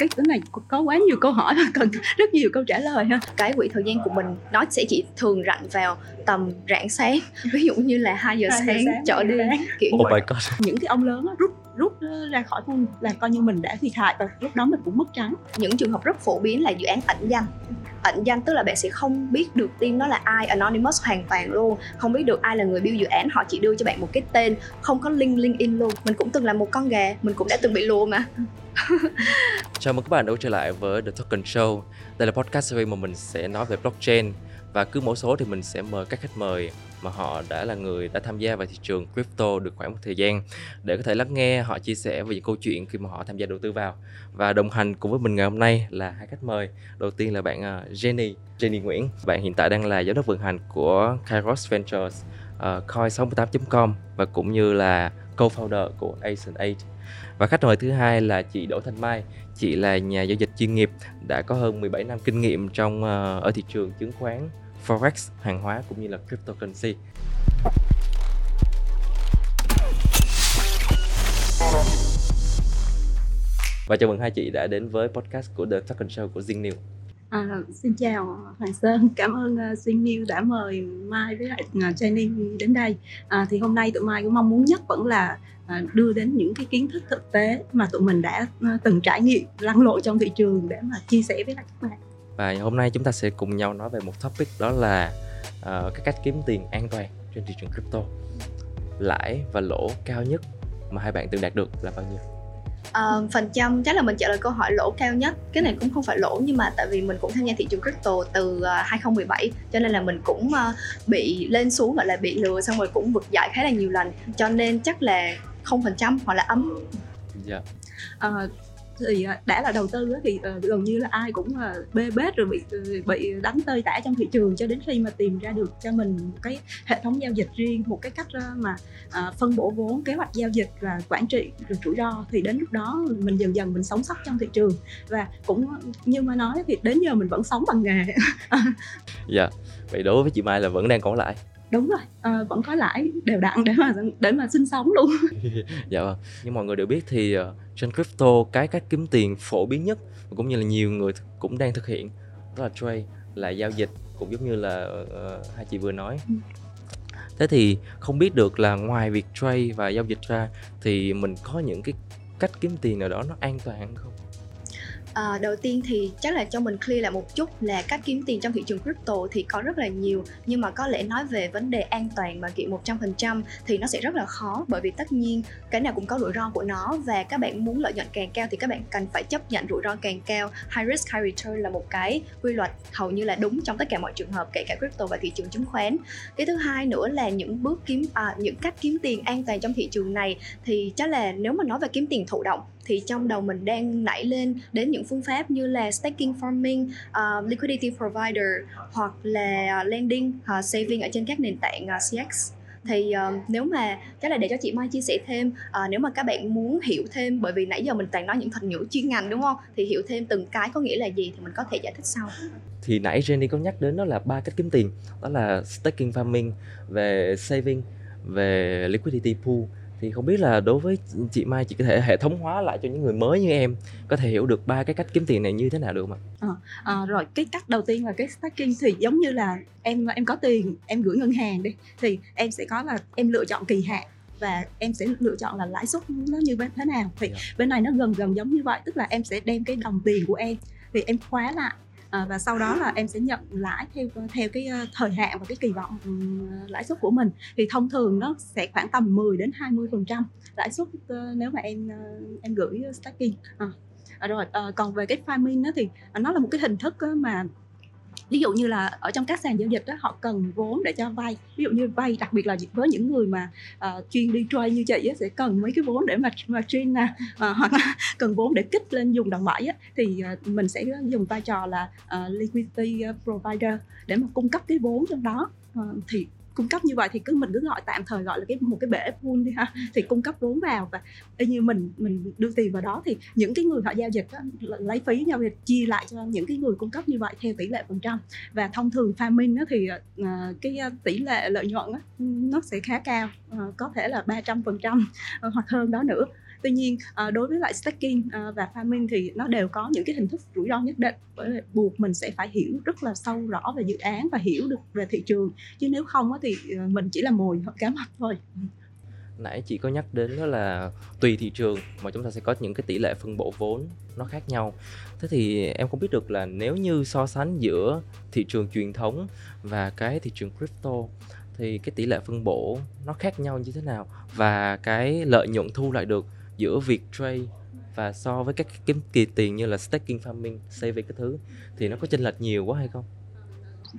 cái cái này có quá nhiều câu hỏi và cần rất nhiều câu trả lời ha. Cái quỹ thời gian của mình nó sẽ chỉ thường rảnh vào tầm rạng sáng. Ví dụ như là 2 giờ 2 giờ sáng, sáng, trở đi sáng. kiểu Oh my god những cái ông lớn á, rút rút ra khỏi phone là coi như mình đã thiệt hại và lúc đó mình cũng mất trắng. Những trường hợp rất phổ biến là dự án ẩn danh. Ẩn danh tức là bạn sẽ không biết được team đó là ai anonymous hoàn toàn luôn. Không biết được ai là người build dự án họ chỉ đưa cho bạn một cái tên không có link linkedin luôn. Mình cũng từng là một con gà mình cũng đã từng bị lùa mà Chào mừng các bạn đã trở lại với The Token Show. Đây là podcast series mà mình sẽ nói về blockchain Và cứ mỗi số thì mình sẽ mời các khách mời mà họ đã là người đã tham gia vào thị trường crypto được khoảng một thời gian để có thể lắng nghe họ chia sẻ về những câu chuyện khi mà họ tham gia đầu tư vào. Và đồng hành cùng với mình ngày hôm nay là hai khách mời. Đầu tiên là bạn à, Jenny Jenny Nguyễn. Bạn hiện tại đang là giám đốc vận hành của Kairos Ventures à, uh, coin68.com và cũng như là co-founder của Asian Aid và khách mời thứ hai là chị Đỗ Thanh Mai. Chị là nhà giao dịch chuyên nghiệp đã có hơn 17 năm kinh nghiệm trong uh, ở thị trường chứng khoán forex hàng hóa cũng như là cryptocurrency. Và chào mừng hai chị đã đến với podcast của The Token Show của Zing News. À, xin chào ờ, Hoàng Sơn, cảm ơn uh, Xuyên News đã mời Mai với lại uh, Jenny đến đây. À, thì hôm nay tụi Mai cũng mong muốn nhất vẫn là uh, đưa đến những cái kiến thức thực tế mà tụi mình đã uh, từng trải nghiệm lăn lộn trong thị trường để mà chia sẻ với lại các bạn. và hôm nay chúng ta sẽ cùng nhau nói về một topic đó là uh, cái cách kiếm tiền an toàn trên thị trường crypto lãi và lỗ cao nhất mà hai bạn từng đạt được là bao nhiêu Ờ, phần trăm chắc là mình trả lời câu hỏi lỗ cao nhất. Cái này cũng không phải lỗ nhưng mà tại vì mình cũng tham gia thị trường crypto từ uh, 2017 cho nên là mình cũng uh, bị lên xuống gọi là bị lừa xong rồi cũng vực dậy khá là nhiều lần. Cho nên chắc là không phần trăm hoặc là ấm. Dạ. À, thì à, đã là đầu tư thì ờ, gần như là ai cũng à, bê bết rồi bị ờ, bị đánh tơi tả trong thị trường cho đến khi mà tìm ra được cho mình một cái hệ thống giao dịch riêng, một cái cách ờ, mà à, phân bổ vốn, kế hoạch giao dịch và quản trị được rủi ro thì đến lúc đó mình dần dần mình sống sót trong thị trường và cũng, như mà nói thì đến giờ mình vẫn sống bằng nghề dạ vậy đối với chị Mai là vẫn đang có lại đúng rồi uh, vẫn có lãi đều đặn để mà để mà sinh sống luôn. Dạ vâng như mọi người đều biết thì uh, trên crypto cái cách kiếm tiền phổ biến nhất cũng như là nhiều người cũng đang thực hiện đó là trade là giao dịch cũng giống như là uh, hai chị vừa nói. Ừ. thế thì không biết được là ngoài việc trade và giao dịch ra thì mình có những cái cách kiếm tiền nào đó nó an toàn không À, đầu tiên thì chắc là cho mình clear lại một chút là cách kiếm tiền trong thị trường crypto thì có rất là nhiều nhưng mà có lẽ nói về vấn đề an toàn mà kiện 100% thì nó sẽ rất là khó bởi vì tất nhiên cái nào cũng có rủi ro của nó và các bạn muốn lợi nhuận càng cao thì các bạn cần phải chấp nhận rủi ro càng cao. High risk high return là một cái quy luật hầu như là đúng trong tất cả mọi trường hợp kể cả crypto và thị trường chứng khoán. Cái thứ hai nữa là những bước kiếm à, những cách kiếm tiền an toàn trong thị trường này thì chắc là nếu mà nói về kiếm tiền thụ động thì trong đầu mình đang nảy lên đến những phương pháp như là staking farming, uh, liquidity provider hoặc là ờ, lending, uh, saving ở trên các nền tảng uh, CX thì uh, nếu mà chắc là để cho chị Mai chia sẻ thêm uh, nếu mà các bạn muốn hiểu thêm bởi vì nãy giờ mình toàn nói những thuật ngữ chuyên ngành đúng không? Thì hiểu thêm từng cái có nghĩa là gì thì mình có thể giải thích sau. Thì nãy Jenny có nhắc đến đó là ba cách kiếm tiền đó là staking farming về saving về liquidity pool thì không biết là đối với chị Mai chị có thể hệ thống hóa lại cho những người mới như em có thể hiểu được ba cái cách kiếm tiền này như thế nào được không ạ? À, rồi cái cách đầu tiên là cái staking thì giống như là em em có tiền em gửi ngân hàng đi thì em sẽ có là em lựa chọn kỳ hạn và em sẽ lựa chọn là lãi suất nó như bên thế nào thì Dạ. bên này nó gần gần giống như vậy tức là em sẽ đem cái đồng tiền của em thì em khóa lại à, và sau đó là em sẽ nhận lãi theo ờ, theo cái ờ, thời hạn và cái kỳ vọng ừ, lãi suất của mình thì thông thường nó sẽ khoảng tầm 10 đến 20 phần trăm lãi suất nếu mà em em gửi staking à. Rồi à, còn về cái farming đó thì nó là một cái hình thức mà ví dụ như là ở trong các sàn giao dịch đó họ cần vốn để cho vay. Ví dụ như vay đặc biệt là với những người mà uh, chuyên đi trade như chị á, sẽ cần mấy cái vốn để mà mà train nè uh, hoặc là cần vốn để kích lên dùng đồng bẩy á, thì uh, mình sẽ dùng vai trò là uh, liquidity provider để mà cung cấp cái vốn trong đó. Uh, thì cung cấp như vậy thì cứ mình cứ gọi tạm thời gọi là cái một cái bể pool đi ha thì cung cấp vốn vào và như mình mình đưa tiền vào đó thì những cái người họ giao dịch đó, lấy phí giao dịch chia lại cho những cái người cung cấp như vậy theo tỷ lệ phần trăm. Và thông thường farming đó thì uh, cái ờ, tỷ lệ lợi nhuận đó, nó sẽ khá cao uh, có thể là 300 phần trăm hoặc hơn đó nữa tuy nhiên ờ, đối với lại staking ờ, và farming thì nó đều có những cái hình thức rủi ro nhất định. Bởi vì buộc mình sẽ phải hiểu rất là sâu rõ về dự án và hiểu được về thị trường. Chứ nếu không thì ờ, mình chỉ là mồi cá mập thôi. Nãy chị có nhắc đến đó là tùy thị trường mà chúng ta sẽ có những cái tỷ lệ phân bổ vốn nó khác nhau. Thế thì em không biết được là nếu như so sánh giữa thị trường truyền thống và cái thị trường crypto thì cái tỷ lệ phân bổ nó khác nhau như thế nào và cái lợi nhuận thu lại được giữa việc trade và so với các kiếm kỳ tiền như là staking, farming, saving cái thứ, thì nó có chênh lệch nhiều quá hay không?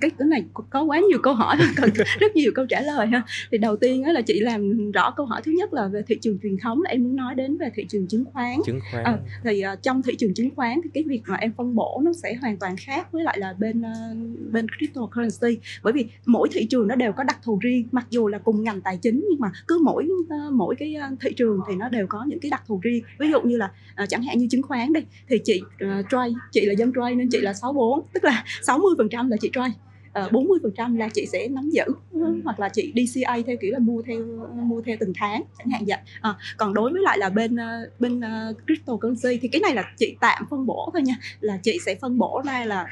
Cái cái này có quá nhiều câu hỏi cần rất nhiều câu trả lời ha. Thì đầu tiên là chị làm rõ câu hỏi thứ nhất là về thị trường truyền thống là em muốn nói đến về thị trường chứng khoán. Chứng khoán. À, thì uh, trong thị trường chứng khoán thì cái việc mà em phân bổ nó sẽ hoàn toàn khác với lại là bên uh, bên cryptocurrency. Bởi vì mỗi thị trường nó đều có đặc thù riêng mặc dù là cùng ngành tài chính nhưng mà cứ mỗi uh, mỗi cái thị trường thì nó đều có những cái đặc thù riêng. Ví dụ như là uh, chẳng hạn như chứng khoán đi thì chị uh, trade chị là dân trade nên chị là 64 tức là 60 phần trăm là chị trade Ờ, bốn mươi phần trăm là chị sẽ nắm giữ ừ. hoặc là chị DCA theo kiểu là mua theo mua theo từng tháng chẳng hạn vậy. À, còn đối với lại là bên ờ, bên uh, cryptocurrency thì cái này là chị tạm phân bổ thôi nha. Là chị sẽ phân bổ ra là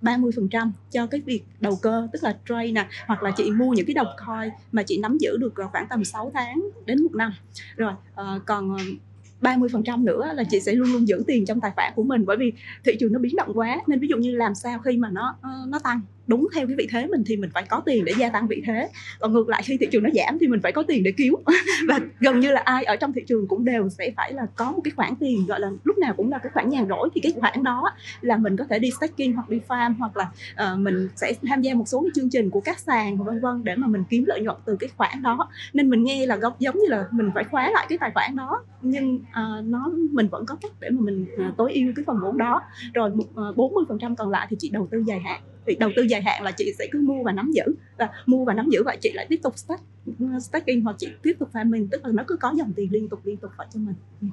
ba mươi phần trăm cho cái việc đầu cơ tức là trade nè hoặc là chị mua những cái đồng coin mà chị nắm giữ được khoảng tầm 6 tháng đến một năm. Rồi uh, còn 30% nữa là chị sẽ luôn luôn giữ tiền trong tài khoản của mình bởi vì thị trường nó biến động quá. Nên ví dụ như làm sao khi mà nó nó tăng đúng theo cái vị thế mình thì mình phải có tiền để gia tăng vị thế. Còn ngược lại khi thị trường nó giảm thì mình phải có tiền để cứu và gần như là ai ở trong thị trường cũng đều sẽ phải là có một cái khoản tiền gọi là lúc nào cũng là cái khoản nhàn rỗi. Thì cái khoản đó là mình có thể đi staking hoặc đi farm hoặc là uh, mình sẽ tham gia một số cái chương trình của các sàn vân vân để mà mình kiếm lợi nhuận từ cái khoản đó. Nên mình nghe là giống như là mình phải khóa lại cái tài khoản đó. Nhưng uh, nó mình vẫn có cách để mà mình uh, tối ưu cái phần vốn đó. Rồi ờ, bốn mươi phần trăm còn lại thì chị đầu tư dài hạn thì đầu tư dài hạn là chị sẽ cứ mua và nắm giữ và mua và nắm giữ vậy chị lại tiếp tục stack stacking hoặc chị tiếp tục farming tức là nó cứ có dòng tiền liên tục liên tục vậy cho mình ừ.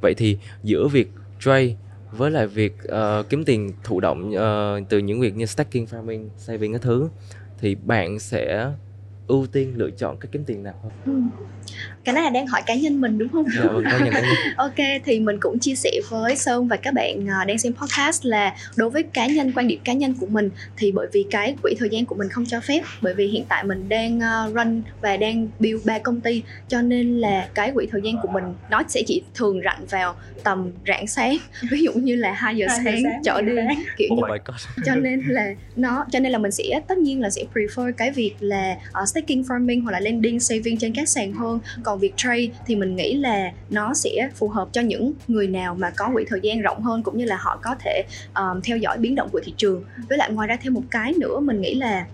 vậy thì giữa việc trade với lại việc uh, kiếm tiền thụ động uh, từ những việc như stacking farming saving cái thứ thì bạn sẽ ưu tiên lựa chọn cách kiếm tiền nào hơn ừ. Cái này là đang hỏi cá nhân mình đúng không? Dạ, vâng, ok thì mình cũng chia sẻ với sơn và các bạn à, đang xem podcast là đối với cá nhân quan điểm cá nhân của mình thì bởi vì cái quỹ thời gian của mình không cho phép bởi vì hiện tại mình đang à, run và đang build ba công ty cho nên là cái quỹ thời gian của mình nó sẽ chỉ thường rảnh vào tầm rạng sáng. Ví dụ như là 2 giờ 2 sáng, sáng trở đi kiểu oh như cho nên là nó cho nên là mình sẽ tất nhiên là sẽ prefer cái việc là uh, staking farming hoặc là lending saving trên các sàn hơn còn việc trade thì mình nghĩ là nó sẽ phù hợp cho những người nào mà có quỹ thời gian rộng hơn cũng như là họ có thể um, theo dõi biến động của thị trường. Với lại ngoài ra thêm một cái nữa mình nghĩ là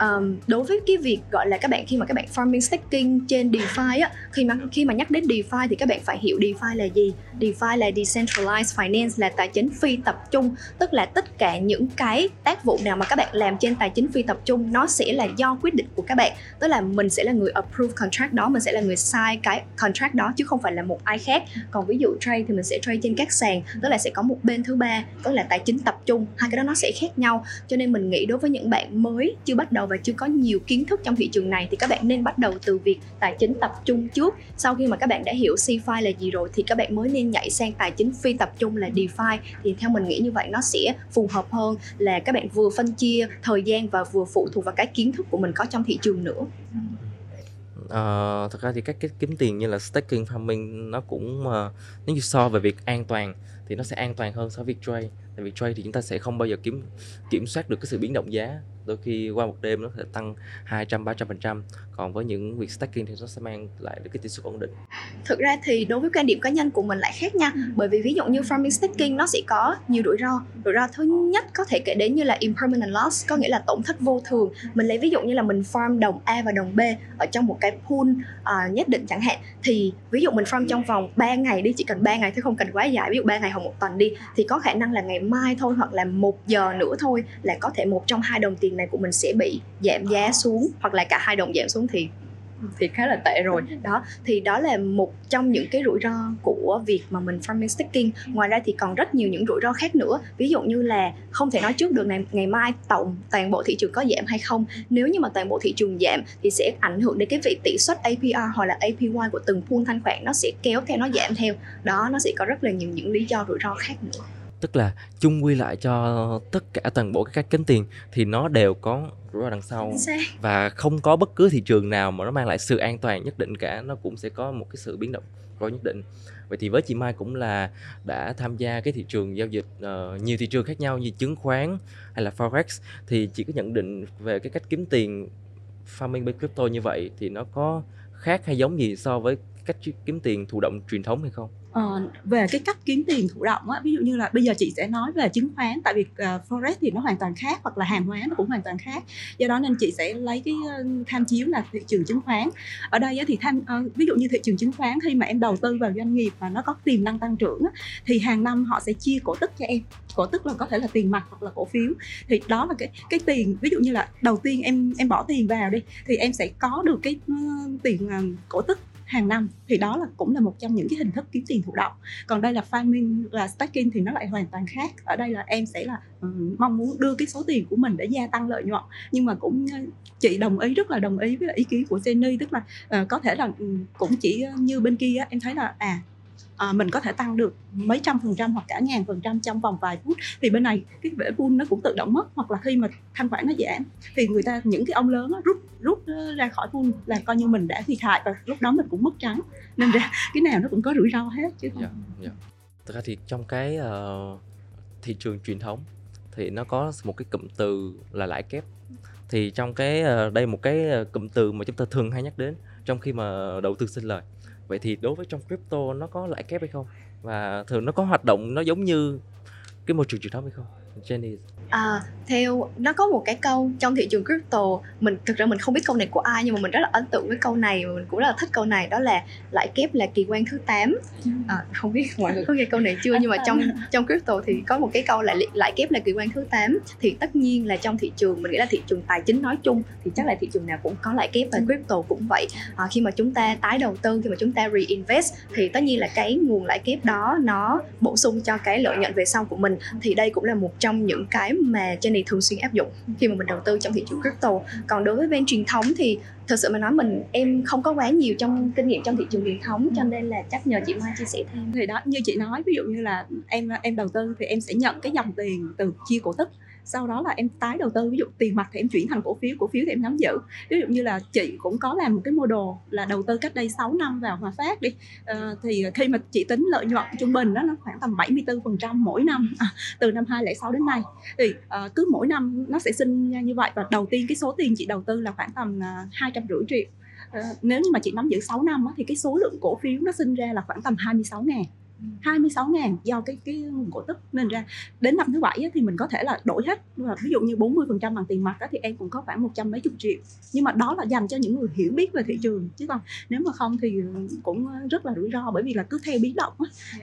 um, đối với cái việc gọi là các bạn khi mà các bạn farming staking trên DeFi á khi mà khi mà nhắc đến DeFi thì các bạn phải hiểu DeFi là gì. DeFi là decentralized finance là tài chính phi tập trung. Tức là tất cả những cái tác vụ nào mà các bạn làm trên tài chính phi tập trung nó sẽ là do quyết định của các bạn. Tức là mình sẽ là người approve contract đó mình sẽ là người sign cái contract đó chứ không phải là một ai khác. Còn ví dụ trade thì mình sẽ trade trên các sàn tức là sẽ có một bên thứ ba tức là tài chính tập trung. Hai cái đó nó sẽ khác nhau. Cho nên mình nghĩ đối với những bạn mới chưa bắt đầu và chưa có nhiều kiến thức trong thị trường này thì các bạn nên bắt đầu từ việc tài chính tập trung trước. Sau khi mà các bạn đã hiểu CFI là gì rồi thì các bạn mới nên nhảy sang tài chính phi tập trung là DeFi thì theo mình nghĩ như vậy nó sẽ phù hợp hơn là các bạn vừa phân chia thời gian và vừa phụ thuộc vào cái kiến thức của mình có trong thị trường nữa. Uh, thật ra thì các cái kiếm tiền như là staking farming nó cũng uh, nếu như so về việc an toàn thì nó sẽ an toàn hơn so với việc trade. Tại vì trade thì chúng ta sẽ không bao giờ kiểm kiểm soát được cái sự biến động giá đôi khi qua một đêm nó sẽ tăng 200 300 phần trăm. Còn với những việc staking thì nó sẽ mang lại được cái tỷ suất ổn định. Thực ra thì đối với quan điểm cá nhân của mình lại khác nha. Bởi vì ví dụ như farming staking nó sẽ có nhiều rủi ro. Rủi ro thứ nhất có thể kể đến như là impermanent loss có nghĩa là tổn thất vô thường. Mình lấy ví dụ như là mình farm đồng A và đồng B ở trong một cái pool uh, nhất định chẳng hạn. Thì ví dụ mình farm trong vòng 3 ngày đi chỉ cần 3 ngày thôi không cần quá dài. Ví dụ 3 ngày hoặc một tuần đi thì có khả năng là ngày mai thôi hoặc là một giờ nữa thôi là có thể một trong hai đồng tiền này của mình sẽ bị giảm giá xuống hoặc là cả hai đồng giảm xuống thì thì khá là tệ rồi. Đó thì đó là một trong những cái rủi ro của việc mà mình farming staking. Ngoài ra thì còn rất nhiều những rủi ro khác nữa. Ví dụ như là không thể nói trước được ngày, ngày mai tổng toàn bộ thị trường có giảm hay không. Nếu như mà toàn bộ thị trường giảm thì sẽ ảnh hưởng đến cái vị tỷ suất APR hoặc là APY của từng pool thanh khoản nó sẽ kéo theo nó giảm theo. Đó nó sẽ có rất là nhiều những lý do rủi ro khác nữa tức là chung quy lại cho tất cả toàn bộ các cách kiếm tiền thì nó đều có rủi ro đằng sau. Và không có bất cứ thị trường nào mà nó mang lại sự an toàn nhất định cả nó cũng sẽ có một cái sự biến động rủi nhất định. Vậy thì với chị Mai cũng là đã tham gia cái thị trường giao dịch uh, nhiều thị trường khác nhau như chứng khoán hay là forex thì chị có nhận định về cái cách kiếm tiền farming bên crypto như vậy thì nó có khác hay giống gì so với cách kiếm tiền thụ động truyền thống hay không? Uh, về cái cách kiếm tiền thụ động á ví dụ như là bây giờ chị sẽ nói về chứng khoán tại vì uh, forex thì nó hoàn toàn khác hoặc là hàng hóa nó cũng hoàn toàn khác. Do đó nên chị sẽ lấy cái uh, tham chiếu là thị trường chứng khoán. Ở đây á, thì tham uh, ví dụ như thị trường chứng khoán khi mà em đầu tư vào doanh nghiệp và nó có tiềm năng tăng trưởng á, thì hàng năm họ sẽ chia cổ tức cho em. Cổ tức là có thể là tiền mặt hoặc là cổ phiếu. Thì đó là cái cái tiền ví dụ như là đầu tiên em em bỏ tiền vào đi thì em sẽ có được cái uh, tiền uh, cổ tức hàng năm thì đó là cũng là một trong những cái hình thức kiếm tiền thụ động. Còn đây là farming là stacking thì nó lại hoàn toàn khác. Ở đây là em sẽ là um, mong muốn đưa cái số tiền của mình để gia tăng lợi nhuận. Nhưng mà cũng ờ, chị đồng ý rất là đồng ý với ý kiến của Jenny. Tức là uh, có thể là um, cũng chỉ ờ, như bên kia em thấy là à à, mình có thể tăng được mấy trăm phần trăm hoặc cả ngàn phần trăm trong vòng vài phút thì bên này cái vẽ pool nó cũng tự động mất hoặc là khi mà thanh khoản nó giảm thì người ta những cái ông lớn đó, rút rút ra khỏi pool là coi như mình đã thiệt hại và lúc đó mình cũng mất trắng nên ra cái nào nó cũng có rủi ro hết chứ không. Yeah, yeah. Thực ra thì trong cái uh, thị trường truyền thống thì nó có một cái cụm từ là lãi kép thì trong cái ờ, đây một cái ờ, cụm từ mà chúng ta thường hay nhắc đến trong khi mà đầu tư sinh lời vậy thì đối với trong crypto nó có lãi kép hay không? Và thường nó có hoạt động nó giống như cái môi trường truyền thống hay không? Jenny À, theo nó có một cái câu trong thị trường crypto mình thực ra mình không biết câu này của ai nhưng mà mình rất là ấn tượng với câu này và mình cũng rất là thích câu này đó là lãi kép là kỳ quan thứ 8 à, không biết mọi người có nghe câu này chưa nhưng mà trong trong crypto thì có một cái câu là lãi kép là kỳ quan thứ 8 thì tất nhiên là trong thị trường mình nghĩ là thị trường tài chính nói chung thì chắc là thị trường nào cũng có lãi kép và ừ. crypto cũng vậy. À, khi mà chúng ta tái đầu tư khi mà chúng ta reinvest thì tất nhiên là cái nguồn lãi kép đó nó bổ sung cho cái lợi nhuận về sau của mình. Thì đây cũng là một trong những cái mà Jenny thường xuyên áp dụng khi mà mình đầu tư trong thị trường crypto. Còn đối với bên truyền thống thì thật sự mà nói mình, em không có quá nhiều trong kinh nghiệm trong thị trường truyền thống, cho nên là chắc nhờ chị Mai chia sẻ thêm. Thì đó, như chị nói, ví dụ như là em em đầu tư thì em sẽ nhận cái dòng tiền từ chia cổ tức sau đó là em tái đầu tư ví dụ tiền mặt thì em chuyển thành cổ phiếu cổ phiếu thì em nắm giữ. Ví dụ như là chị cũng có làm một cái model là đầu tư cách đây 6 năm vào Hòa Phát đi. À, thì khi mà chị tính lợi nhuận trung bình đó nó khoảng tầm 74% mỗi năm à, từ năm 2006 đến nay. Thì à, cứ mỗi năm nó sẽ sinh ra như vậy và đầu tiên cái số tiền chị đầu tư là khoảng tầm ờ, hai trăm rưỡi triệu. À, nếu như mà chị nắm giữ 6 năm á, thì cái số lượng cổ phiếu nó sinh ra là khoảng tầm 26 ngàn. 26 ngàn do cái cái nguồn cổ tức. Nên ra đến năm thứ bảy thì mình có thể là đổi hết. Và ví dụ như 40 phần trăm bằng tiền mặt thì em cũng có khoảng một trăm mấy chục triệu. Nhưng mà đó là dành cho những người hiểu biết về thị trường. Chứ còn nếu mà không thì cũng rất là rủi ro. Bởi vì là cứ theo biến động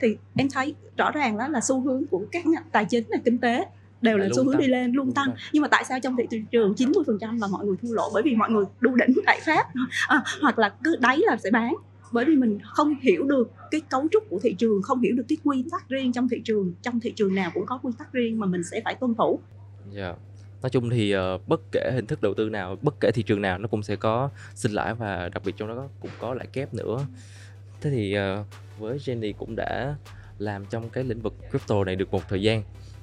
thì em thấy rõ ràng đó là xu hướng của các ngành tài chính và kinh tế đều là xu hướng tăng. đi lên luôn tăng. nhưng mà tại sao trong thị trường 90% là mọi người thua lỗ? Bởi vì mọi người đu đỉnh tại pháp à, hoặc là cứ đáy là sẽ bán bởi vì mình không hiểu được cái cấu trúc của thị trường không hiểu được cái quy tắc riêng trong thị trường trong thị trường nào cũng có quy tắc riêng mà mình sẽ phải tuân thủ yeah. nói chung thì uh, bất kể hình thức đầu tư nào bất kể thị trường nào nó cũng sẽ có sinh lãi và đặc biệt trong đó cũng có lãi kép nữa thế thì uh, với Jenny cũng đã làm trong cái lĩnh vực crypto này được một thời gian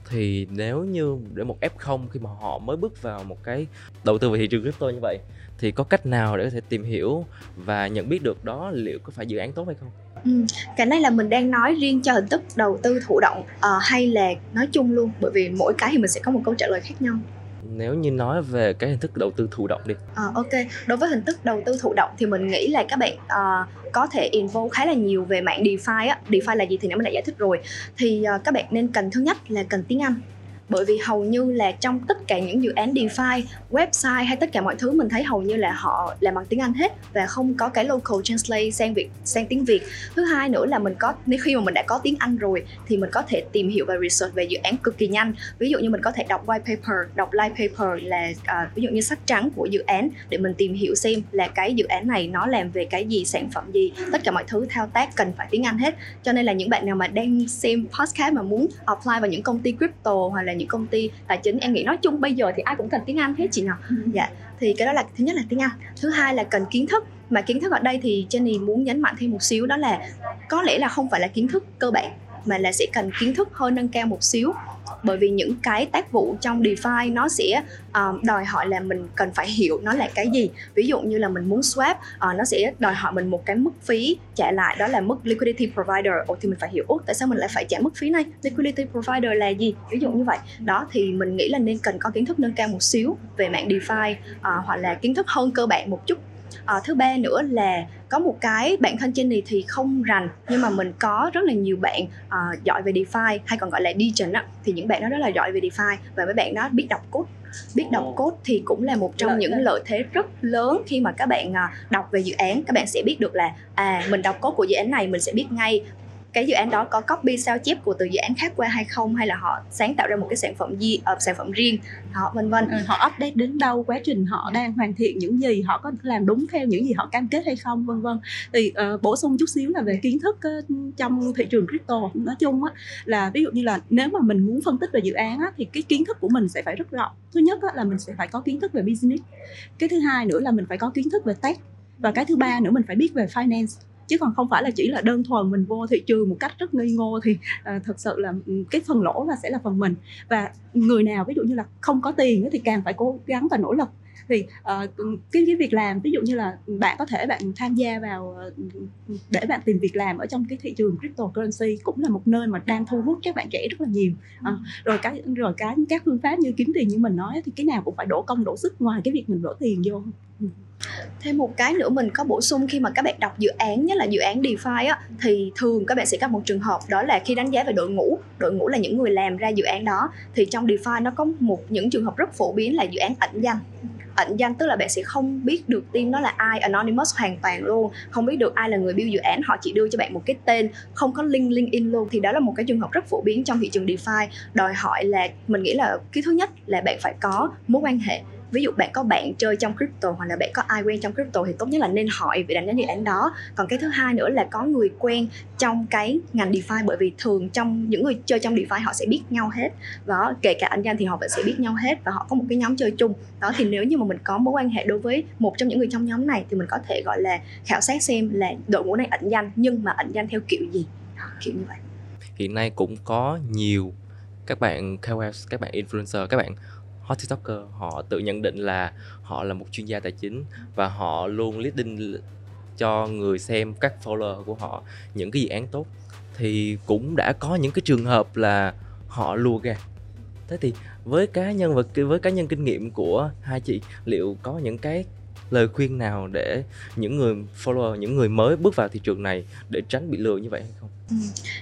thì nếu như để một F0 khi mà họ mới bước vào một cái đầu tư về thị trường crypto như vậy thì có cách nào để có thể tìm hiểu và nhận biết được đó liệu có phải dự án tốt hay không? Ừ, cái này là mình đang nói riêng cho hình thức đầu tư thụ động uh, hay là nói chung luôn bởi vì mỗi cái thì mình sẽ có một câu trả lời khác nhau. Nếu như nói về cái hình thức đầu tư thụ động đi. À, ok. Đối với hình thức đầu tư thụ động thì mình nghĩ là các bạn uh, có thể involve khá là nhiều về mạng DeFi á. DeFi là gì thì nãy mình đã giải thích rồi. Thì uh, các bạn nên cần thứ nhất là cần tiếng Anh bởi vì hầu như là trong tất cả những dự án DeFi, website hay tất cả mọi thứ mình thấy hầu như là họ làm bằng tiếng Anh hết và không có cái local translate sang Việt sang tiếng Việt. Thứ hai nữa là mình có nếu khi mà mình đã có tiếng Anh rồi thì mình có thể tìm hiểu và research về dự án cực kỳ nhanh. Ví dụ như mình có thể đọc white paper, đọc light paper là à, ví dụ như sách trắng của dự án để mình tìm hiểu xem là cái dự án này nó làm về cái gì, sản phẩm gì, tất cả mọi thứ thao tác cần phải tiếng Anh hết. Cho nên là những bạn nào mà đang xem podcast mà muốn apply vào những công ty crypto hoặc là những công ty tài chính. Em nghĩ nói chung bây giờ thì ai cũng cần tiếng Anh hết chị nào. Ừ. dạ thì cái đó là thứ nhất là tiếng Anh. Thứ hai là cần kiến thức. Mà kiến thức ở đây thì Jenny muốn nhấn mạnh thêm một xíu đó là có lẽ là không phải là kiến thức cơ bản mà là sẽ cần kiến thức hơi nâng cao một xíu bởi vì những cái tác vụ trong DeFi nó sẽ uh, đòi hỏi là mình cần phải hiểu nó là cái gì. Ví dụ như là mình muốn swap uh, nó sẽ đòi hỏi mình một cái mức phí trả lại đó là mức liquidity provider. Ồ, thì mình phải hiểu tại sao mình lại phải trả mức phí này? Liquidity provider là gì? Ví dụ như vậy. Đó thì mình nghĩ là nên cần có kiến thức nâng cao một xíu về mạng DeFi uh, hoặc là kiến thức hơn cơ bản một chút. Uh, thứ ba nữa là có một cái bản thân trên này thì không rành nhưng mà mình có rất là nhiều bạn uh, giỏi về DeFi hay còn gọi là Degen á thì những bạn đó rất là giỏi về DeFi và mấy bạn đó biết đọc code. Biết đọc code thì cũng là một trong lợi những lợi thế rất lớn khi mà các bạn đọc về dự án. Các bạn sẽ biết được là à mình đọc code của dự án này mình sẽ biết ngay cái dự án đó có copy sao chép của từ dự án khác qua hay không hay là họ sáng tạo ra một cái sản phẩm gì uh, sản phẩm riêng họ vân vân. Ừ, họ update đến đâu quá trình họ đang hoàn thiện những gì họ có làm đúng theo những gì họ cam kết hay không vân vân. Thì uh, bổ sung chút xíu là về kiến thức uh, trong thị trường crypto nói chung á là ví dụ như là nếu mà mình muốn phân tích về dự án á, thì cái kiến thức của mình sẽ phải rất rộng. Thứ nhất á, là mình sẽ phải có kiến thức về business. Cái thứ hai nữa là mình phải có kiến thức về tech. Và cái thứ ba nữa mình phải biết về finance chứ còn không phải là chỉ là đơn thuần mình vô thị trường một cách rất ngây ngô thì uh, thật sự là ừ, cái phần lỗ là sẽ là phần mình. Và người nào ví dụ như là không có tiền thì càng phải cố gắng và nỗ lực thì uh, cái cái việc làm ví dụ như là bạn có thể bạn tham gia vào uh, để bạn tìm việc làm ở trong cái thị trường cryptocurrency cũng là một nơi mà đang thu hút các bạn trẻ rất là nhiều. Uh, rồi cái rồi cái các phương pháp như kiếm tiền như mình nói thì cái nào cũng phải đổ công đổ sức ngoài cái việc mình đổ tiền vô. Thêm một cái nữa mình có bổ sung khi mà các bạn đọc dự án nhất là dự án DeFi á thì thường các bạn sẽ gặp một trường hợp đó là khi đánh giá về đội ngũ đội ngũ là những người làm ra dự án đó thì trong DeFi nó có một những trường hợp rất phổ biến là dự án ẩn danh ẩn danh, tức là bạn sẽ không biết được team đó là ai, anonymous hoàn toàn luôn. Không biết được ai là người build dự án, họ chỉ đưa cho bạn một cái tên, không có link linkedin luôn. Thì đó là một cái trường hợp rất phổ biến trong thị trường DeFi. Đòi hỏi là, mình nghĩ là cái thứ nhất là bạn phải có mối quan hệ ví dụ bạn có bạn chơi trong crypto hoặc là bạn có ai quen trong crypto thì tốt nhất là nên hỏi về đánh giá dự án đó. Còn cái thứ hai nữa là có người quen trong cái ngành DeFi bởi vì thường trong những người chơi trong DeFi họ sẽ biết nhau hết. Đó kể cả anh danh thì họ vẫn sẽ biết nhau hết và họ có một cái nhóm chơi chung. Đó thì nếu như mà mình có mối quan hệ đối với một trong những người trong nhóm này thì mình có thể gọi là khảo sát xem là đội ngũ này ẩn danh nhưng mà ẩn danh theo kiểu gì. Đó, kiểu như vậy. Hiện nay cũng có nhiều các bạn KOL, các bạn influencer, các bạn hot tiktoker, họ tự nhận định là họ là một chuyên gia tài chính và họ luôn leading cho người xem, các follower của họ những cái dự án tốt. Thì cũng đã có những cái trường hợp là họ lùa gạt. Thế thì với cá nhân và với cá nhân kinh nghiệm của hai chị, liệu có những cái lời khuyên nào để những người follower những người mới bước vào thị trường này để tránh bị lừa như vậy hay không Ừ.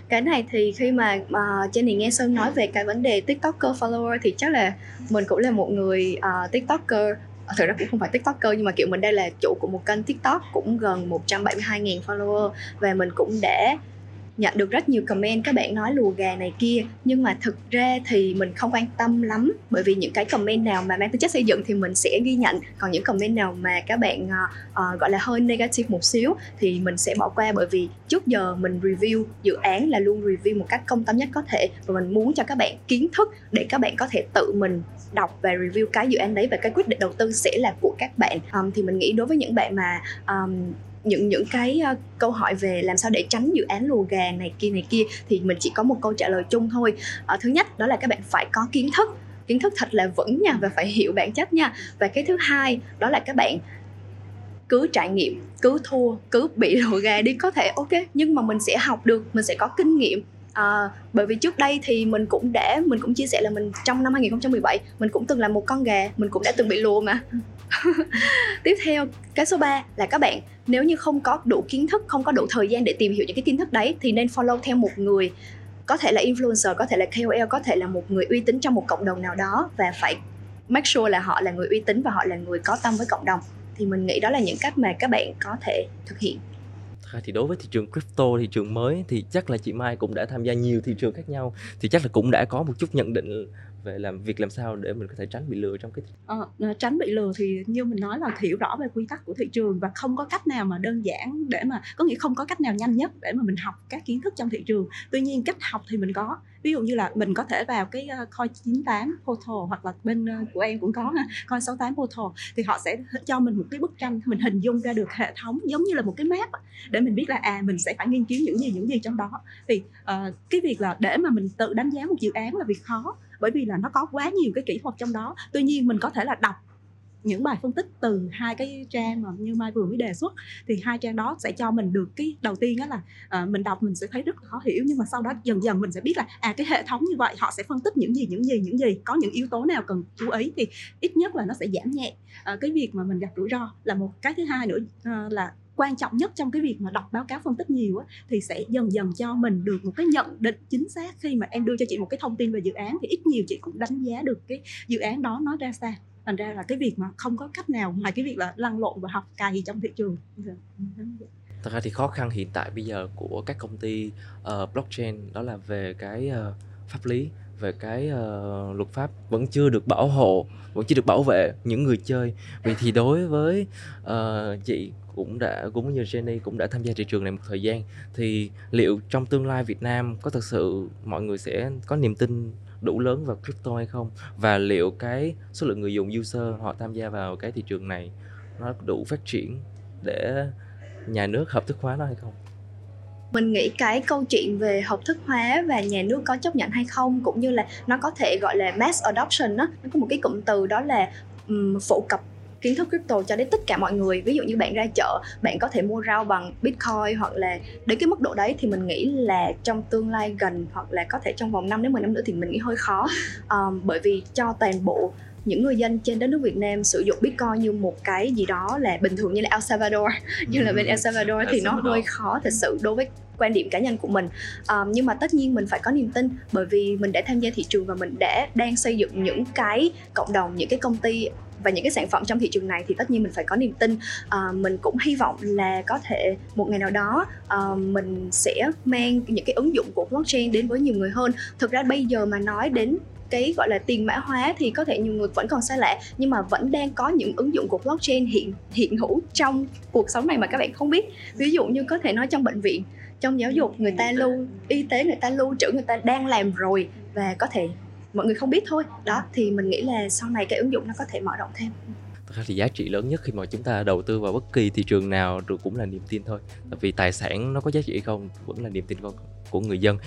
Cái này thì khi mà uh, Jenny nghe Sơn nói về cái vấn đề TikToker follower thì chắc là mình cũng là một người uh, TikToker ờ, thực ra cũng không phải tiktoker nhưng mà kiểu mình đây là chủ của một kênh tiktok cũng gần 172.000 follower và mình cũng đã nhận được rất nhiều comment các bạn nói lùa gà này kia nhưng mà thực ra thì mình không quan tâm lắm. Bởi vì những cái comment nào mà mang tính chất xây dựng thì mình sẽ ghi nhận. Còn những comment nào mà các bạn uh, uh, gọi là hơi negative một xíu thì mình sẽ bỏ qua. Bởi vì trước giờ mình review dự án là luôn review một cách công tâm nhất có thể. Và mình muốn cho các bạn kiến thức để các bạn có thể tự mình đọc và review cái dự án đấy. Và cái quyết định đầu tư sẽ là của các bạn. Um, thì mình nghĩ đối với những bạn mà um, những những cái uh, câu hỏi về làm sao để tránh dự án lùa gà này kia này kia thì mình chỉ có một câu trả lời chung thôi. Uh, thứ nhất đó là các bạn phải có kiến thức. Kiến thức thật là vững nha và phải hiểu bản chất nha. Và cái thứ hai đó là các bạn cứ trải nghiệm cứ thua cứ bị lùa gà đi có thể ok nhưng mà mình sẽ học được mình sẽ có kinh nghiệm à, bởi vì trước đây thì mình cũng để mình cũng chia sẻ là mình trong năm 2017 mình cũng từng là một con gà mình cũng đã từng bị lùa mà. Tiếp theo cái số 3 là các bạn nếu như không có đủ kiến thức không có đủ thời gian để tìm hiểu những cái kiến thức đấy thì nên follow theo một người có thể là influencer có thể là KOL có thể là một người uy tín trong một cộng đồng nào đó và phải make sure là họ là người uy tín và họ là người có tâm với cộng đồng. Thì mình nghĩ đó là những cách mà các bạn có thể thực hiện thì đối với thị trường crypto, thị trường mới thì chắc là chị Mai cũng đã tham gia nhiều thị trường khác nhau. Thì chắc là cũng đã có một chút nhận định về làm việc làm sao để mình có thể tránh bị lừa trong cái à, tránh bị lừa thì như mình nói là hiểu rõ về quy tắc của thị trường và không có cách nào mà đơn giản để mà có nghĩa không có cách nào nhanh nhất để mà mình học các kiến thức trong thị trường. Tuy nhiên cách học thì mình có. Ví dụ như là mình có thể vào cái ờ, coi 98 portal hoặc là bên của em cũng có ha coin 68 portal thì họ sẽ cho mình một cái bức tranh mình hình dung ra được hệ thống giống như là một cái map để mình biết là à mình sẽ phải nghiên cứu những gì những gì trong đó. Thì uh, cái việc là để mà mình tự đánh giá một dự án là việc khó bởi vì là nó có quá nhiều cái kỹ thuật trong đó. Tuy nhiên mình có thể là đọc những bài phân tích từ hai cái trang mà như mai vừa mới đề xuất. Thì hai trang đó sẽ cho mình được cái đầu tiên đó là uh, mình đọc mình sẽ thấy rất là khó hiểu nhưng mà sau đó dần dần mình sẽ biết là à cái hệ thống như vậy họ sẽ phân tích những gì những gì những gì có những yếu tố nào cần chú ý thì ít nhất là nó sẽ giảm nhẹ. Uh, cái việc mà mình gặp rủi ro là một cái thứ hai nữa uh, là quan trọng nhất trong cái việc mà đọc báo cáo phân tích nhiều á, thì sẽ dần dần cho mình được một cái nhận định chính xác khi mà em đưa cho chị một cái thông tin về dự án thì ít nhiều chị cũng đánh giá được cái dự án đó nó ra sao. Thành ra là cái việc mà không có cách nào ngoài cái việc là lăn lộn và học cày trong thị trường. Thật ra thì khó khăn hiện tại bây giờ của các công ty uh, blockchain đó là về cái uh, pháp lý về cái uh, luật pháp vẫn chưa được bảo hộ vẫn chưa được bảo vệ những người chơi. Vì thì đối với uh, chị cũng đã cũng như Jenny cũng đã tham gia thị trường này một thời gian thì liệu trong tương lai Việt Nam có thực sự mọi người sẽ có niềm tin đủ lớn vào crypto hay không? Và liệu cái số lượng người dùng user họ tham gia vào cái thị trường này nó đủ phát triển để nhà nước hợp thức hóa nó hay không? Mình nghĩ cái câu chuyện về hợp thức hóa và nhà nước có chấp nhận hay không cũng như là nó có thể gọi là mass adoption đó nó có một cái cụm từ đó là um, phổ cập kiến thức crypto cho đến tất cả mọi người. Ví dụ như bạn ra chợ bạn có thể mua rau bằng bitcoin hoặc là đến cái mức độ đấy thì mình nghĩ là trong tương lai gần hoặc là có thể trong vòng 5 đến 10 năm nữa thì mình nghĩ hơi khó. Um, bởi vì cho toàn bộ những người dân trên đất nước Việt Nam sử dụng Bitcoin như một cái gì đó là bình thường như là El Salvador. Như là bên El Salvador thì nó hơi khó thật sự đối với quan điểm cá nhân của mình. Um, nhưng mà tất nhiên mình phải có niềm tin bởi vì mình đã tham gia thị trường và mình đã đang xây dựng những cái cộng đồng những cái công ty và những cái sản phẩm trong thị trường này thì tất nhiên mình phải có niềm tin. À, mình cũng hy vọng là có thể một ngày nào đó à, mình sẽ mang những cái ứng dụng của blockchain đến với nhiều người hơn. Thực ra bây giờ mà nói đến cái gọi là tiền mã hóa thì có thể nhiều người vẫn còn xa lạ nhưng mà vẫn đang có những ứng dụng của blockchain hiện hiện hữu trong cuộc sống này mà các bạn không biết. Ví dụ như có thể nói trong bệnh viện trong giáo dục người ta lưu y tế người ta lưu trữ người ta đang làm rồi và có thể mọi người không biết thôi. Đó thì mình nghĩ là sau này cái ứng dụng nó có thể mở rộng thêm. Thật ra thì giá trị lớn nhất khi mà chúng ta đầu tư vào bất kỳ thị trường nào rồi cũng là niềm tin thôi. Tại vì tài sản nó có giá trị không vẫn là niềm tin của, của người dân.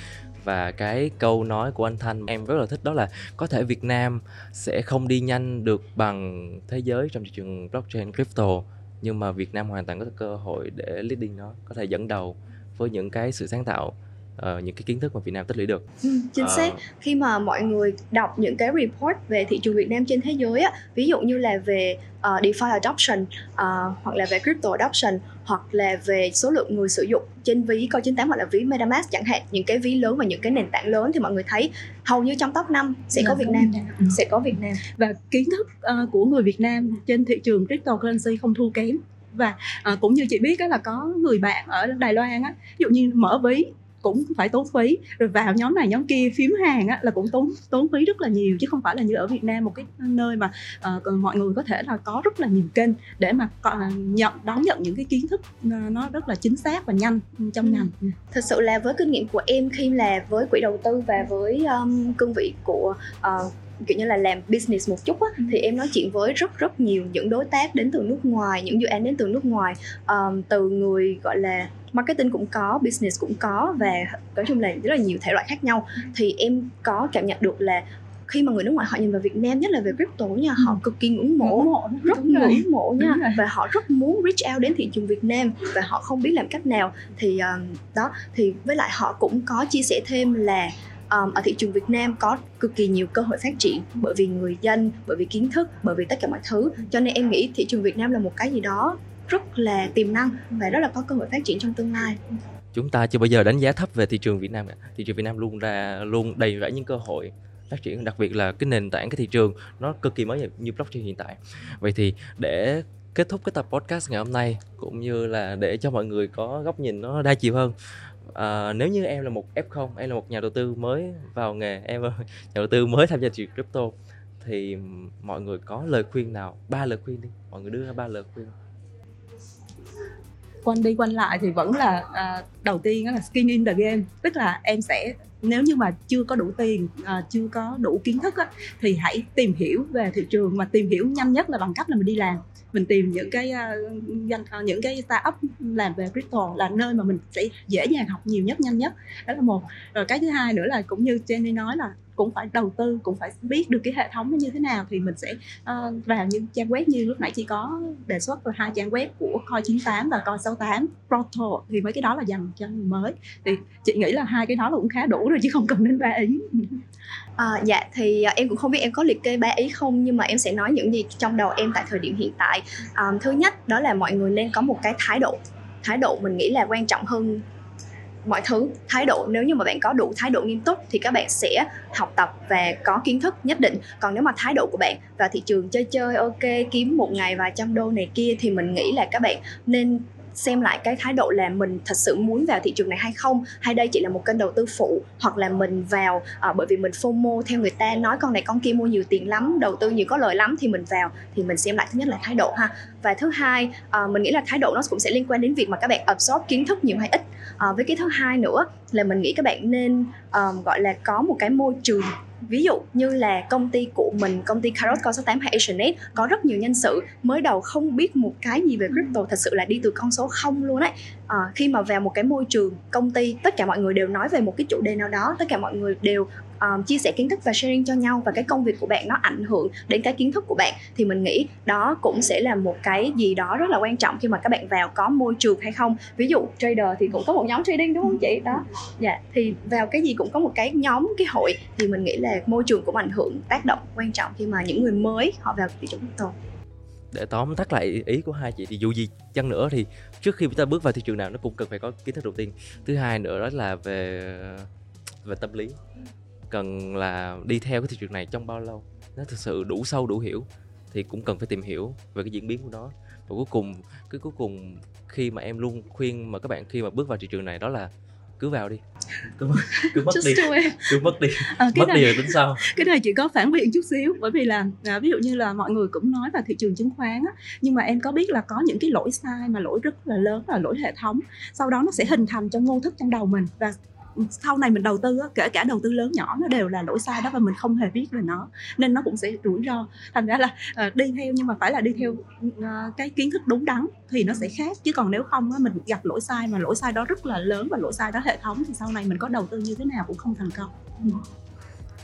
Và cái câu nói của anh Thanh em rất là thích đó là có thể Việt Nam sẽ không đi nhanh được bằng thế giới trong thị trường blockchain crypto nhưng mà Việt Nam hoàn toàn có cơ hội để leading nó có thể dẫn đầu với những cái sự sáng tạo uh, những cái kiến thức mà Việt Nam tích lũy được. Ừ, chính xác. Uh, Khi mà mọi người đọc những cái report về thị trường Việt Nam trên thế giới á, ví dụ như là về uh, DeFi adoption uh, hoặc là về crypto adoption hoặc là về số lượng người sử dụng trên ví coi 98 hoặc là ví MetaMask chẳng hạn những cái ví lớn và những cái nền tảng lớn thì mọi người thấy hầu như trong top 5 sẽ có Việt Nam. Sẽ có Việt Nam. Và kiến thức uh, của người Việt Nam trên thị trường cryptocurrency không thua kém và uh, cũng như chị biết đó là có người bạn ở Đài Loan á ví dụ như mở ví cũng phải tốn phí rồi vào nhóm này nhóm kia phím hàng á, là cũng tốn tốn phí rất là nhiều chứ không phải là như ở Việt Nam một cái nơi mà uh, mọi người có thể là có rất là nhiều kênh để mà uh, nhận đón nhận những cái kiến thức uh, nó rất là chính xác và nhanh trong ngành. Ừ. Thật sự là với kinh nghiệm của em khi là với quỹ đầu tư và với um, cương vị của uh, kiểu như là làm business một chút á, thì em nói chuyện với rất rất nhiều những đối tác đến từ nước ngoài những dự án đến từ nước ngoài. Um, từ người gọi là marketing cũng có business cũng có và nói chung là rất là nhiều thể loại khác nhau. Thì em có cảm nhận được là khi mà người nước ngoài họ nhìn vào Việt Nam nhất là về crypto nha họ ừ. cực kỳ ngưỡng mộ, ngưỡng mộ rất ngưỡng mộ nha và họ rất muốn reach out đến thị trường Việt Nam và họ không biết làm cách nào. Thì um, đó thì với lại họ cũng có chia sẻ thêm là um, ở thị trường Việt Nam có cực kỳ nhiều cơ hội phát triển bởi vì người dân, bởi vì kiến thức, bởi vì tất cả mọi thứ. Cho nên em nghĩ thị trường Việt Nam là một cái gì đó rất là tiềm năng và rất là có cơ hội phát triển trong tương lai chúng ta chưa bao giờ đánh giá thấp về thị trường Việt Nam cả. Thị trường Việt Nam luôn ra luôn đầy rẫy những cơ hội phát triển đặc biệt là cái nền tảng cái thị trường nó cực kỳ mới như blockchain hiện tại. Vậy thì để kết thúc cái tập podcast ngày hôm nay cũng như là để cho mọi người có góc nhìn nó đa chiều hơn à, nếu như em là một F0 em là một nhà đầu tư mới vào nghề em là nhà đầu tư mới tham gia thị trường crypto thì mọi người có lời khuyên nào? Ba lời khuyên đi mọi người đưa ra ba lời khuyên. Quanh đi quanh lại thì vẫn là à, đầu tiên đó là skin in the game tức là em sẽ nếu như mà chưa có đủ tiền à, chưa có đủ kiến thức á, thì hãy tìm hiểu về thị trường mà tìm hiểu nhanh nhất là bằng cách là mình đi làm. Mình tìm những cái uh, những cái startup làm về crypto là nơi mà mình sẽ dễ dàng học nhiều nhất nhanh nhất. Đó là một. Rồi cái thứ hai nữa là cũng như Jenny nói là cũng phải đầu tư cũng phải biết được cái hệ thống nó như thế nào thì mình sẽ uh, vào những trang web như lúc nãy chị có đề xuất là hai trang web của Coin 98 và Coin 68 Proto thì mấy cái đó là dành cho người mới. Thì chị nghĩ là hai cái đó là cũng khá đủ rồi chứ không cần đến ba ý. À, dạ thì ờ, em cũng không biết em có liệt kê ba ý không nhưng mà em sẽ nói những gì trong đầu em tại thời điểm hiện tại. À, thứ nhất đó là mọi người nên có một cái thái độ thái độ mình nghĩ là quan trọng hơn mọi thứ. Thái độ nếu như mà bạn có đủ thái độ nghiêm túc thì các bạn sẽ học tập và có kiến thức nhất định. Còn nếu mà thái độ của bạn vào thị trường chơi chơi ok kiếm một ngày vài trăm đô này kia thì mình nghĩ là các bạn nên xem lại cái thái độ là mình thật sự muốn vào thị trường này hay không? Hay đây chỉ là một kênh đầu tư phụ hoặc là mình vào à, bởi vì mình FOMO theo người ta nói con này con kia mua nhiều tiền lắm đầu tư nhiều có lợi lắm thì mình vào thì mình xem lại thứ nhất là thái độ ha. Và thứ hai à, mình nghĩ là thái độ nó cũng sẽ liên quan đến việc mà các bạn absorb kiến thức nhiều hay ít. À, với cái thứ hai nữa là mình nghĩ các bạn nên um, gọi là có một cái môi trường ví dụ như là công ty của mình công ty Carrot con số 8 hay Asianet có rất nhiều nhân sự mới đầu không biết một cái gì về crypto thật sự là đi từ con số không luôn đấy à, ờ, khi mà vào một cái môi trường công ty tất cả mọi người đều nói về một cái chủ đề nào đó tất cả mọi người đều um, chia sẻ kiến thức và sharing cho nhau và cái công việc của bạn nó ảnh hưởng đến cái kiến thức của bạn thì mình nghĩ đó cũng sẽ là một cái gì đó rất là quan trọng khi mà các bạn vào có môi trường hay không. Ví dụ trader thì cũng có một nhóm trading đúng không chị? Đó. Dạ thì vào cái gì cũng có một cái nhóm cái hội thì mình nghĩ là môi trường cũng ảnh hưởng tác động quan trọng khi mà những người mới họ vào thị trường crypto. Để tóm tắt lại ý của hai chị thì dù gì chăng nữa thì trước khi chúng ta bước vào thị trường nào nó cũng cần phải có kiến thức đầu tiên. Thứ hai nữa đó là về về tâm lý cần là đi theo cái thị trường này trong bao lâu? Nó thực sự đủ sâu đủ hiểu thì cũng cần phải tìm hiểu về cái diễn biến của nó. Và cuối cùng cái cuối cùng khi mà em luôn khuyên mà các bạn khi mà bước vào thị trường này đó là cứ vào đi. Cứ, cứ mất đi. cứ mất đi. À, mất này, đi rồi tính sau. cái này chỉ có phản biện chút xíu bởi vì là à, ví dụ như là mọi người cũng nói vào thị trường chứng khoán á, nhưng mà em có biết là có những cái lỗi sai mà lỗi rất là lớn là lỗi hệ thống sau đó nó sẽ hình thành trong ngô thức trong đầu mình và sau này mình đầu tư kể cả đầu tư lớn nhỏ nó đều là lỗi sai đó và mình không hề biết về nó. Nên nó cũng sẽ rủi ro. Thành ra là uh, đi theo nhưng mà phải là đi theo uh, cái kiến thức đúng đắn thì nó sẽ khác. Chứ còn nếu không á, mình gặp lỗi sai mà lỗi sai đó rất là lớn và lỗi sai đó hệ thống thì sau này mình có đầu tư như thế nào cũng không thành công. Ừ.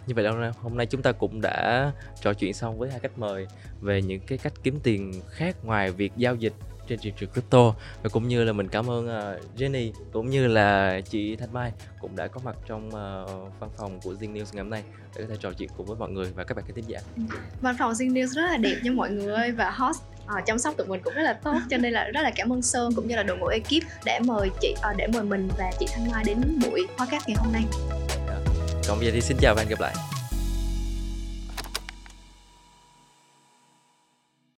như vậy là hôm nay chúng ta cũng đã trò chuyện xong với hai khách mời về những cái cách kiếm tiền khác ngoài việc giao dịch trên thị trường crypto và cũng như là mình cảm ơn uh, Jenny cũng như là chị Thanh Mai cũng đã có mặt trong uh, văn phòng của Zing News ngày hôm nay để có thể trò chuyện cùng với mọi người và các bạn khán thính giả. Văn phòng Zing News rất là đẹp nha mọi người và host uh, chăm sóc tụi mình cũng rất là tốt cho nên là rất là cảm ơn Sơn cũng như là đội ngũ ekip để mời chị uh, để mời mình và chị Thanh Mai đến buổi podcast ngày hôm nay. Còn bây giờ thì xin chào và hẹn gặp lại.